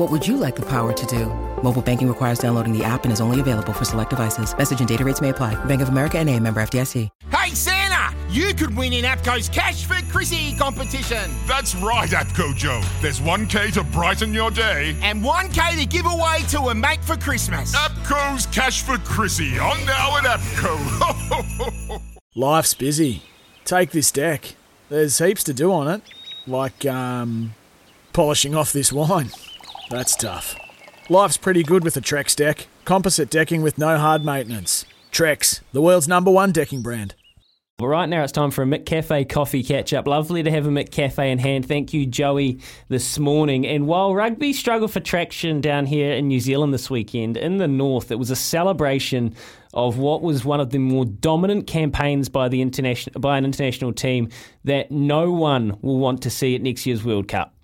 What would you like the power to do? Mobile banking requires downloading the app and is only available for select devices. Message and data rates may apply. Bank of America and a member FDIC. Hey, Santa! You could win in APCO's Cash for Chrissy competition. That's right, APCO Joe. There's 1K to brighten your day. And 1K to give away to a mate for Christmas. APCO's Cash for Chrissy on now at APCO. Life's busy. Take this deck. There's heaps to do on it. Like, um, polishing off this wine. That's tough. Life's pretty good with a Trex deck. Composite decking with no hard maintenance. Trex, the world's number one decking brand. Well, right now it's time for a McCafe coffee catch up. Lovely to have a McCafe in hand. Thank you, Joey, this morning. And while rugby struggled for traction down here in New Zealand this weekend, in the north, it was a celebration of what was one of the more dominant campaigns by the international by an international team that no one will want to see at next year's World Cup.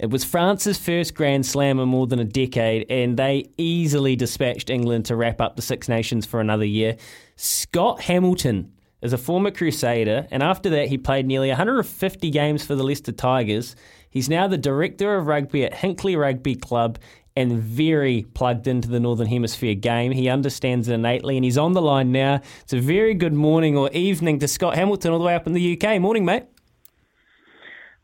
It was France's first Grand Slam in more than a decade, and they easily dispatched England to wrap up the Six Nations for another year. Scott Hamilton is a former Crusader, and after that, he played nearly 150 games for the Leicester Tigers. He's now the director of rugby at Hinckley Rugby Club and very plugged into the Northern Hemisphere game. He understands it innately, and he's on the line now. It's a very good morning or evening to Scott Hamilton, all the way up in the UK. Morning, mate.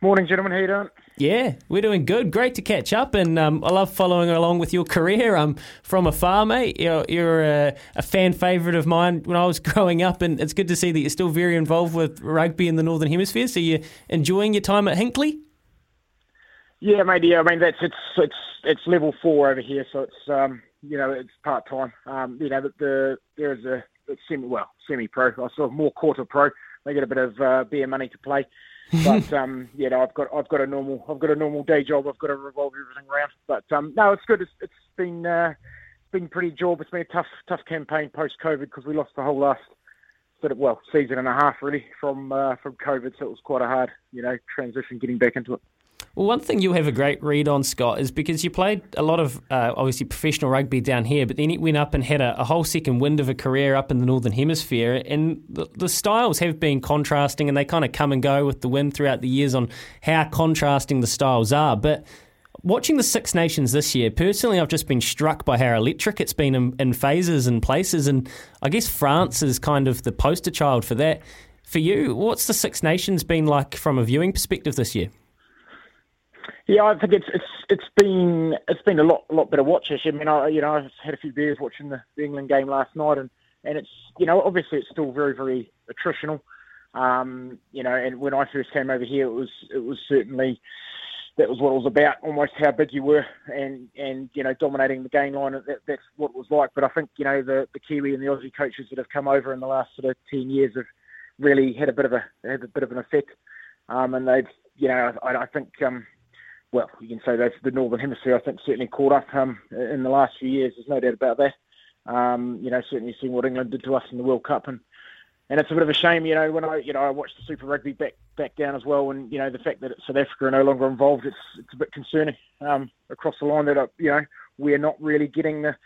Morning, gentlemen. How you doing? Yeah, we're doing good. Great to catch up, and um, I love following along with your career. I'm from afar, mate. You're, you're a, a, fan favourite of mine when I was growing up, and it's good to see that you're still very involved with rugby in the Northern Hemisphere. So you're enjoying your time at Hinckley? Yeah, mate. Yeah, I mean that's it's it's it's level four over here, so it's um you know it's part time. Um you know the, the there's a semi well semi pro. I of more quarter pro. They get a bit of uh, beer money to play but um, you know, I've got I've got a normal I've got a normal day job. I've got to revolve everything around. But um, no, it's good. It's, it's been uh, been pretty job. It's been a tough tough campaign post COVID because we lost the whole last sort of well season and a half really from uh, from COVID. So it was quite a hard you know transition getting back into it. Well, one thing you have a great read on, Scott, is because you played a lot of uh, obviously professional rugby down here, but then it went up and had a, a, whole second wind of a career up in the Northern Hemisphere. And the, the styles have been contrasting and they kind of come and go with the wind throughout the years on how contrasting the styles are. But watching the Six Nations this year, personally, I've just been struck by how electric it's been in, in phases and places. And I guess France is kind of the poster child for that. For you, what's the Six Nations been like from a viewing perspective this year? Yeah, I think it's it's it's been it's been a lot a lot better watch. I mean, I you know I've had a few beers watching the, the England game last night, and and it's you know obviously it's still very very attritional. Um, you know, and when I first came over here, it was it was certainly that was what it was about, almost how big you were, and and you know dominating the game line. That, that's what it was like. But I think you know the the Kiwi and the Aussie coaches that have come over in the last sort of ten years have really had a bit of a had a bit of an effect, um, and they've you know I, I think. Um, well, you can say that's the Northern Hemisphere, I think, certainly caught up um, in the last few years. There's no doubt about that. Um, you know, certainly seeing what England did to us in the World Cup, and and it's a bit of a shame, you know, when I you know I watched the Super Rugby back back down as well, and you know the fact that South Africa are no longer involved, it's it's a bit concerning um, across the line that uh, you know we're not really getting the.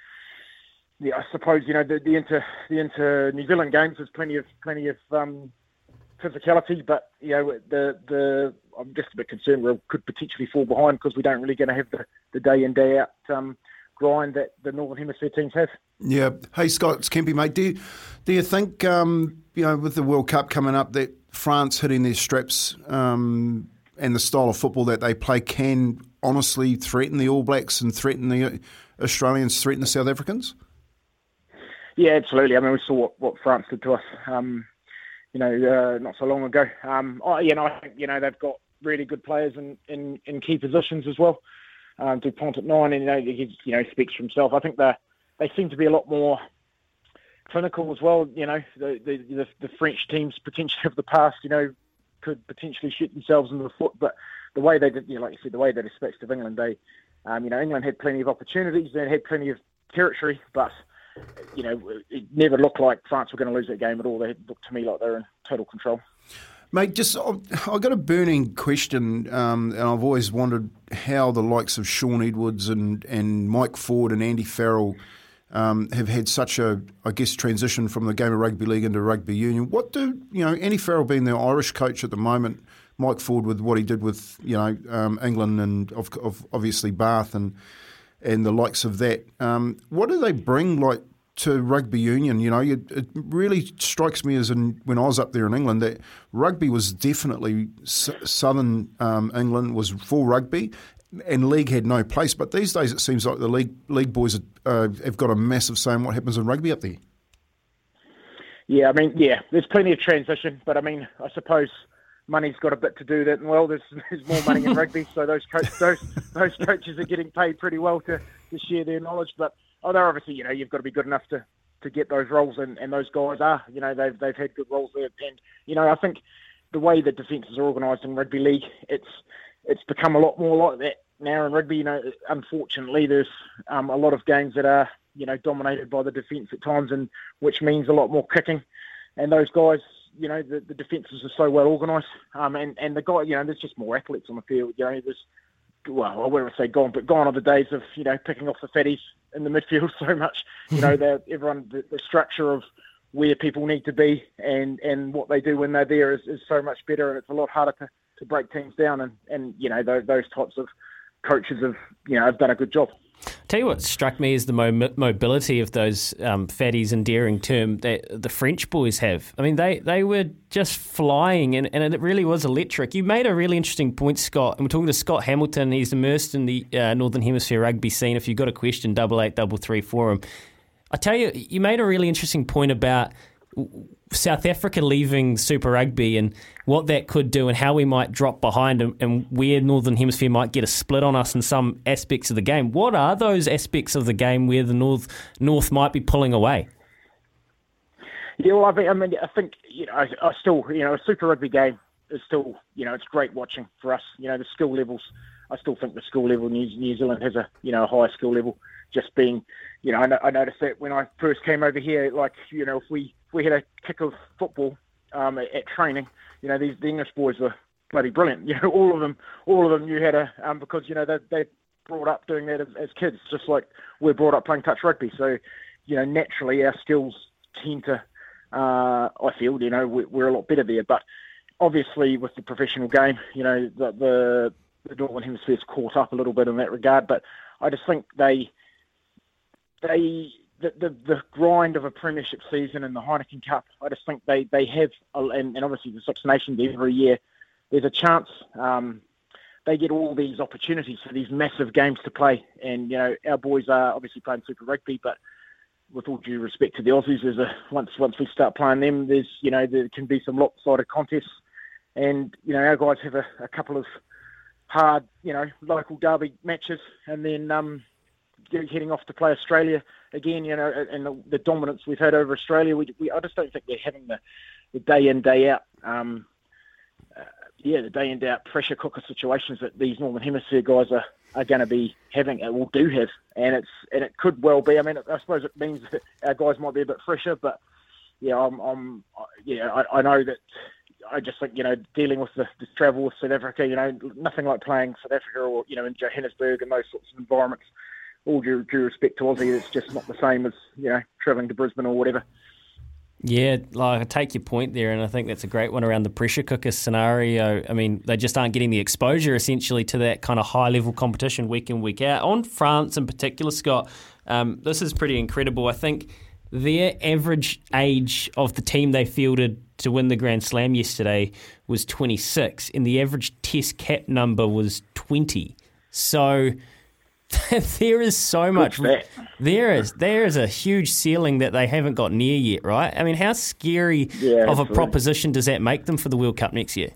Yeah, I suppose you know the, the inter the inter New Zealand games. There's plenty of plenty of um, physicality, but you know the the I'm just a bit concerned we could potentially fall behind because we don't really going to have the, the day in day out um, grind that the Northern Hemisphere teams have. Yeah. Hey Scott, it's Kempy, mate. Do you, do you think um, you know with the World Cup coming up that France hitting their straps um, and the style of football that they play can honestly threaten the All Blacks and threaten the Australians, threaten the South Africans? Yeah, absolutely. I mean, we saw what, what France did to us. You know, uh, not so long ago. Um, I, you know, I think you know they've got really good players in, in, in key positions as well. Um, Dupont at nine, and you know, he you know speaks for himself. I think they they seem to be a lot more clinical as well. You know, the the, the, French teams potentially of the past, you know, could potentially shoot themselves in the foot, but the way they did, you know, like you said, the way they respects of England, they, um, you know, England had plenty of opportunities, they had plenty of territory, but you know, it never looked like France were going to lose that game at all. They looked to me like they were in total control. Mate, just I've got a burning question, um, and I've always wondered how the likes of Shaun Edwards and, and Mike Ford and Andy Farrell um, have had such a, I guess, transition from the game of rugby league into rugby union. What do you know? Andy Farrell being the Irish coach at the moment, Mike Ford with what he did with you know um, England and of, of obviously Bath and and the likes of that. Um, what do they bring like to rugby union. You know, it, it really strikes me as in, when I was up there in England that rugby was definitely southern um, England was full rugby, and league had no place. But these days, it seems like the league league boys uh, have got a massive say in what happens in rugby up there. Yeah, I mean, yeah, there's plenty of transition, but I mean, I suppose money's got a bit to do that. And well, there's, there's more money in rugby, so those coach, those those coaches are getting paid pretty well to, to share their knowledge. But oh, they're obviously, you know, you've got to be good enough to, to get those roles, and, and those guys are, you know, they've they've had good roles there, and you know, I think the way the defences are organised in rugby league, it's it's become a lot more like that now in rugby. You know, unfortunately, there's um, a lot of games that are you know dominated by the defence at times, and which means a lot more kicking, and those guys. You know the, the defences are so well organised, um, and and the guy, you know, there's just more athletes on the field. You know, there's well, I wouldn't say gone, but gone are the days of you know picking off the fatties in the midfield so much. You know, that everyone the, the, structure of where people need to be and and what they do when they're there is, is so much better, and it's a lot harder to, to break teams down. And and you know those, those types of coaches have you know have done a good job. Tell you what struck me is the mo- mobility of those um, fatties, endearing term that the French boys have. I mean, they, they were just flying, and, and it really was electric. You made a really interesting point, Scott. And we're talking to Scott Hamilton. He's immersed in the uh, Northern Hemisphere rugby scene. If you've got a question, double eight double three for him. I tell you, you made a really interesting point about South Africa leaving Super Rugby and what that could do and how we might drop behind and, and, where Northern Hemisphere might get a split on us in some aspects of the game. What are those aspects of the game where the North North might be pulling away? Yeah, well, I mean, I, mean, I think you know, I, I still, you know, a Super Rugby game is still, you know, it's great watching for us. You know, the skill levels. I still think the skill level New, New Zealand has a, you know, a higher skill level. Just being, you know, I, I noticed that when I first came over here, like, you know, if we we had a kick of football um, at, at, training, you know, these the English boys were bloody brilliant. You know, all of them, all of them knew how to um, because you know they they brought up doing that as, as kids, just like we're brought up playing touch rugby. So, you know, naturally our skills tend to, uh, I feel, you know, we're a lot better there. But obviously, with the professional game, you know, the the, the Northern Hemisphere's caught up a little bit in that regard. But I just think they they the, the, the grind of a premiership season and the Heineken Cup, I just think they, they have, and, and obviously the Six Nations every year, there's a chance um, they get all these opportunities for these massive games to play. And, you know, our boys are obviously playing Super Rugby, but with all due respect to the Aussies, there's a, once, once we start playing them, there's, you know, there can be some lopsided contests. And, you know, our guys have a, a couple of hard, you know, local derby matches and then um, heading off to play Australia again, you know, and the, the dominance we've had over Australia, we, we, I just don't think they're having the, the day in day out, um, uh, yeah, the day in day out pressure cooker situations that these Northern Hemisphere guys are, are going to be having, or will do have, and it's and it could well be. I mean, I suppose it means that our guys might be a bit fresher, but yeah, I'm, I'm yeah, I, I know that. I just think you know dealing with the, the travel with South Africa, you know, nothing like playing South Africa or you know in Johannesburg and those sorts of environments all due, due respect to Aussie, it's just not the same as you know travelling to Brisbane or whatever. Yeah, like I take your point there, and I think that's a great one around the pressure cooker scenario. I mean, they just aren't getting the exposure essentially to that kind of high level competition week in week out. On France in particular, Scott, um, this is pretty incredible. I think their average age of the team they fielded to win the Grand Slam yesterday was 26, and the average Test cap number was 20. So there is so much. There is there is a huge ceiling that they haven't got near yet, right? I mean, how scary Yeah, of a proposition does that make them for the World Cup next year?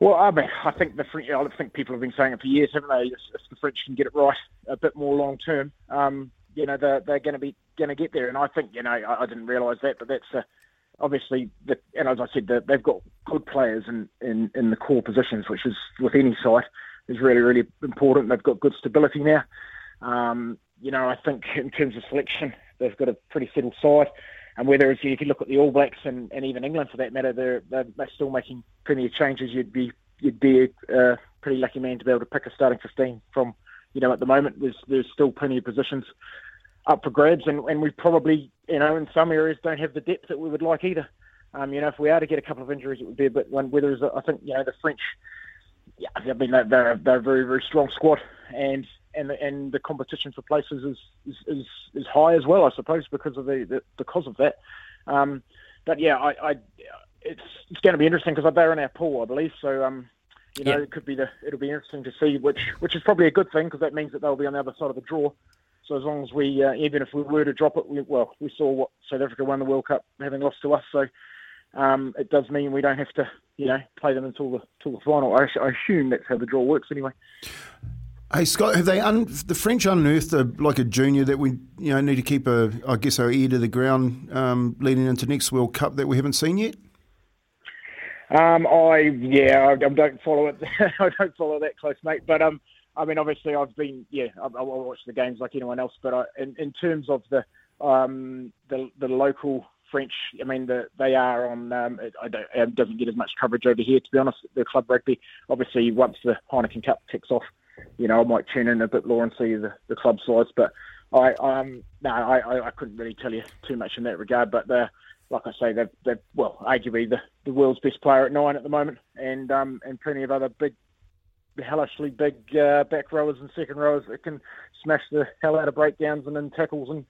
Well, I mean, I think the French. I think people have been saying it for years, haven't they? If, if the French can get it right a bit more long term, um, you know, they're, they're going to be going to get there. And I think, you know, I, I didn't realise that, but that's uh, obviously, the, and as I said, the, they've got good players in, in, in the core positions, which is with any side is really really important. They've got good stability now. Um, you know, I think in terms of selection, they've got a pretty settled side. And whether it's, if you look at the All Blacks and, and even England for that matter, they're, they're, still making plenty of changes. You'd be you'd be a uh, pretty lucky man to be able to pick a starting 15 from, you know, at the moment there's there's still plenty of positions up for grabs, and, and we probably, you know, in some areas don't have the depth that we would like either. Um, you know, if we are to get a couple of injuries, it would be a bit one. Whether I think, you know, the French, yeah, I mean, they're, they're, a very very strong squad, and and and the competition for places is, is, is, is high as well, I suppose, because of the, the because of that. Um, but yeah, I, I it's it's going to be interesting because they're in our pool, I believe. So um, you know, Yeah. it could be the it'll be interesting to see which which is probably a good thing because that means that they'll be on the other side of the draw. So as long as we, uh, even if we were to drop it, we, well, we saw what South Africa won the World Cup having lost to us. So um, it does mean we don't have to, you know, play them until the until the final. I, I assume that's how the draw works anyway. Hey Scott, have they un- the French unearthed a, like a junior that we you know need to keep a I guess our ear to the ground um, leading into next World Cup that we haven't seen yet? Um, I yeah, I, I don't follow it. I don't follow that close, mate. But um, I mean, obviously, I've been yeah, I, I watch the games like anyone else. But I, in, in terms of the um, the the local French, I mean, the, they are on. Um, it, it doesn't get as much coverage over here, to be honest. The club rugby, obviously, once the Heineken Cup kicks off, you know, I might tune in a bit more and see the, the club sides. But I um no, I, I, couldn't really tell you too much in that regard. But they're like I say, they've, they've well, arguably the, the world's best player at nine at the moment, and um, and plenty of other big, hellishly big uh, back rowers and second rowers that can smash the hell out of breakdowns and in tackles and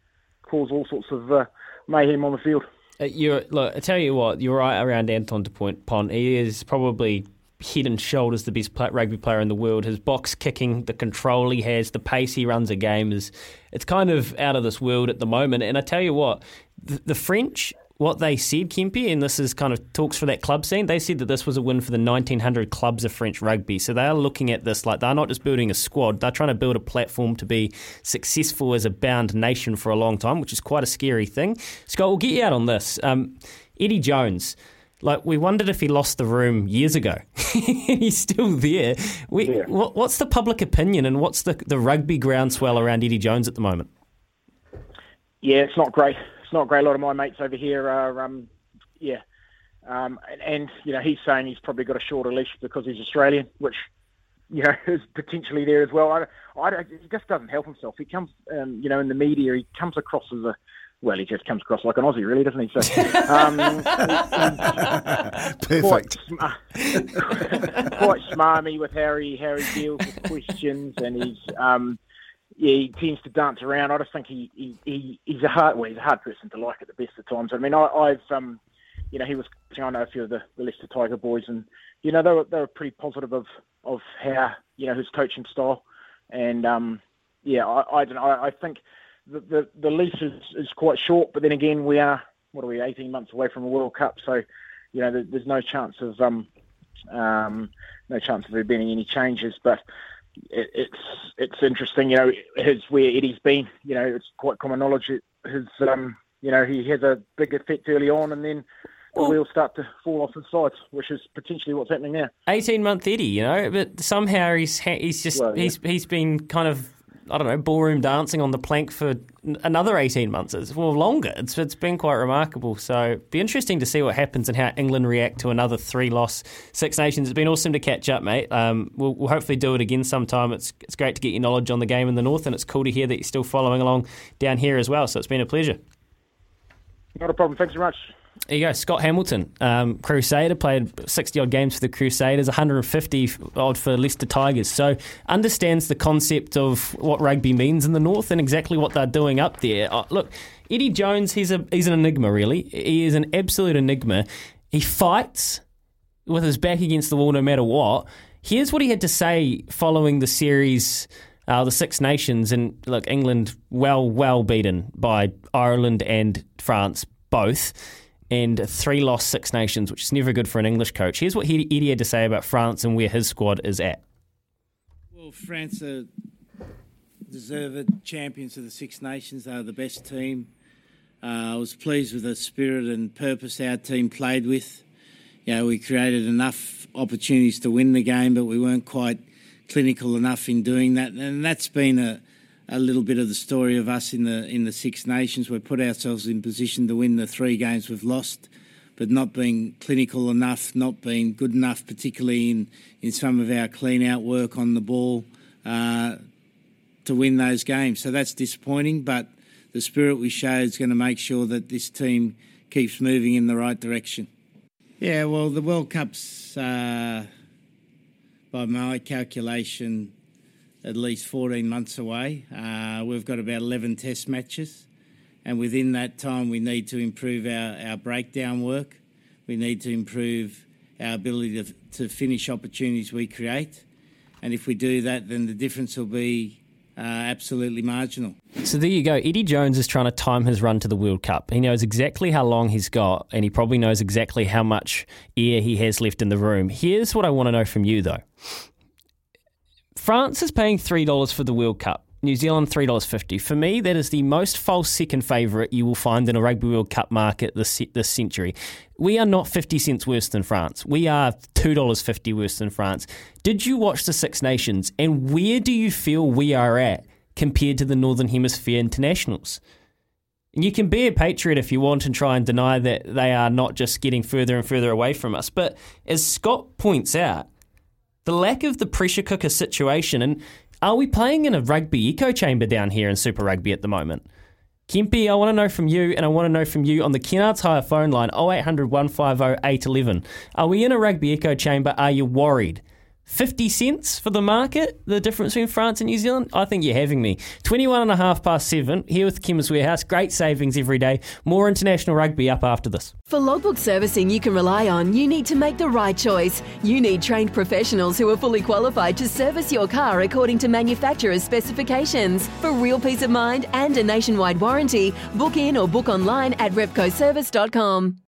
cause all sorts of uh, mayhem on the field. Uh, you're, look, I tell you what, you're right around Anton Dupont. He is probably head and shoulders the best rugby player in the world. His box kicking, the control he has, the pace he runs a game is it's kind of out of this world at the moment. And I tell you what, the, the French. What they said, Kempy, and this is kind of talks for that club scene, they said that this was a win for the 1900 clubs of French rugby. So they are looking at this like they're not just building a squad, they're trying to build a platform to be successful as a bound nation for a long time, which is quite a scary thing. Scott, we'll get you out on this. Um, Eddie Jones, like we wondered if he lost the room years ago. He's still there. We, Yeah. what, what's the public opinion and what's the, the rugby groundswell around Eddie Jones at the moment? Yeah, it's not great. Not great. A lot of my mates over here are, um, yeah, um, and, and you know he's saying he's probably got a shorter leash because he's Australian, which you know is potentially there as well. I, I he just doesn't help himself. He comes, um, you know, in the media, he comes across as a well, he just comes across like an Aussie, really, doesn't he? So, um, quite, Perfect. quite smarmy with how he how he deals with questions, and he's um, yeah, he tends to dance around. I just think he, he, he he's a hard well, he's a hard person to like at the best of times. I mean, I, I've um, you know, he was I know a few of the, the Leicester Tiger boys, and you know they were they were pretty positive of of how you know his coaching style, and um, yeah, I, I don't know. I, I think the, the the lease is, is quite short, but then again, we are what are we, 18 months away from a World Cup, so you know there, there's no chance of um, um, no chance of there being any changes, but it, it's it's interesting, you know, his where Eddie's been. You know, it's quite common knowledge. that His um, you know, he has a big effect early on, and then the Well- wheels start to fall off his sides, which is potentially what's happening now. 18 month Eddie, you know, but somehow he's ha- he's just Well, yeah. he's he's been kind of I don't know ballroom dancing on the plank for another 18 months, it's well longer. It's it's been quite remarkable. So be interesting to see what happens and how England react to another three loss Six Nations. It's been awesome to catch up, mate. Um, we'll, we'll hopefully do it again sometime. It's it's great to get your knowledge on the game in the north, and it's cool to hear that you're still following along down here as well. So it's been a pleasure. Not a problem. Thanks very much. There you go, Scott Hamilton, um, Crusader, played 60 odd games for the Crusaders, 150 odd for Leicester Tigers. So understands the concept of what rugby means in the north and exactly what they're doing up there. Uh, look, Eddie Jones, he's a he's an enigma, really. He is an absolute enigma. He fights with his back against the wall no matter what. Here's what he had to say following the series uh, the Six Nations, and look, England well, well beaten by Ireland and France both, and three lost Six Nations, which is never good for an English coach. Here's what he, Eddie had to say about France and where his squad is at. Well, France are deserved champions of the Six Nations. They are the best team. Uh, I was pleased with the spirit and purpose our team played with. You know, we created enough opportunities to win the game, but we weren't quite clinical enough in doing that, and that's been a, a little bit of the story of us in the in the Six Nations. We put ourselves in position to win the three games we've lost, but not being clinical enough, not being good enough, particularly in, in some of our clean out work on the ball, uh, to win those games. So that's disappointing, but the spirit we showed is going to make sure that this team keeps moving in the right direction. Yeah, well, the World Cup's. Uh, by my calculation, at least 14 months away. Uh, we've got about 11 test matches, and within that time, we need to improve our, our breakdown work. We need to improve our ability to, to finish opportunities we create. And if we do that, then the difference will be uh, absolutely marginal. So there you go. Eddie Jones is trying to time his run to the World Cup. He knows exactly how long he's got, and he probably knows exactly how much air he has left in the room. Here's what I want to know from you, though. France is paying $3 for the World Cup. New Zealand $3.50. For me, that is the most false second favourite you will find in a Rugby World Cup market this, this century. We are not 50 cents worse than France. We are $2.50 worse than France. Did you watch the Six Nations and where do you feel we are at compared to the Northern Hemisphere internationals? And you can be a patriot if you want and try and deny that they are not just getting further and further away from us. But as Scott points out, the lack of the pressure cooker situation, and are we playing in a rugby echo chamber down here in Super Rugby at the moment? Kempy, I want to know from you, and I want to know from you on the Kennards Hire phone line 0800 150 811. Are we in a rugby echo chamber? Are you worried? 50 cents for the market, the difference between France and New Zealand? I think you're having me. 21 and a half past seven, here with Chemist Warehouse. Great savings every day. More international rugby up after this. For logbook servicing you can rely on, you need to make the right choice. You need trained professionals who are fully qualified to service your car according to manufacturer's specifications. For real peace of mind and a nationwide warranty, book in or book online at repcoservice.com.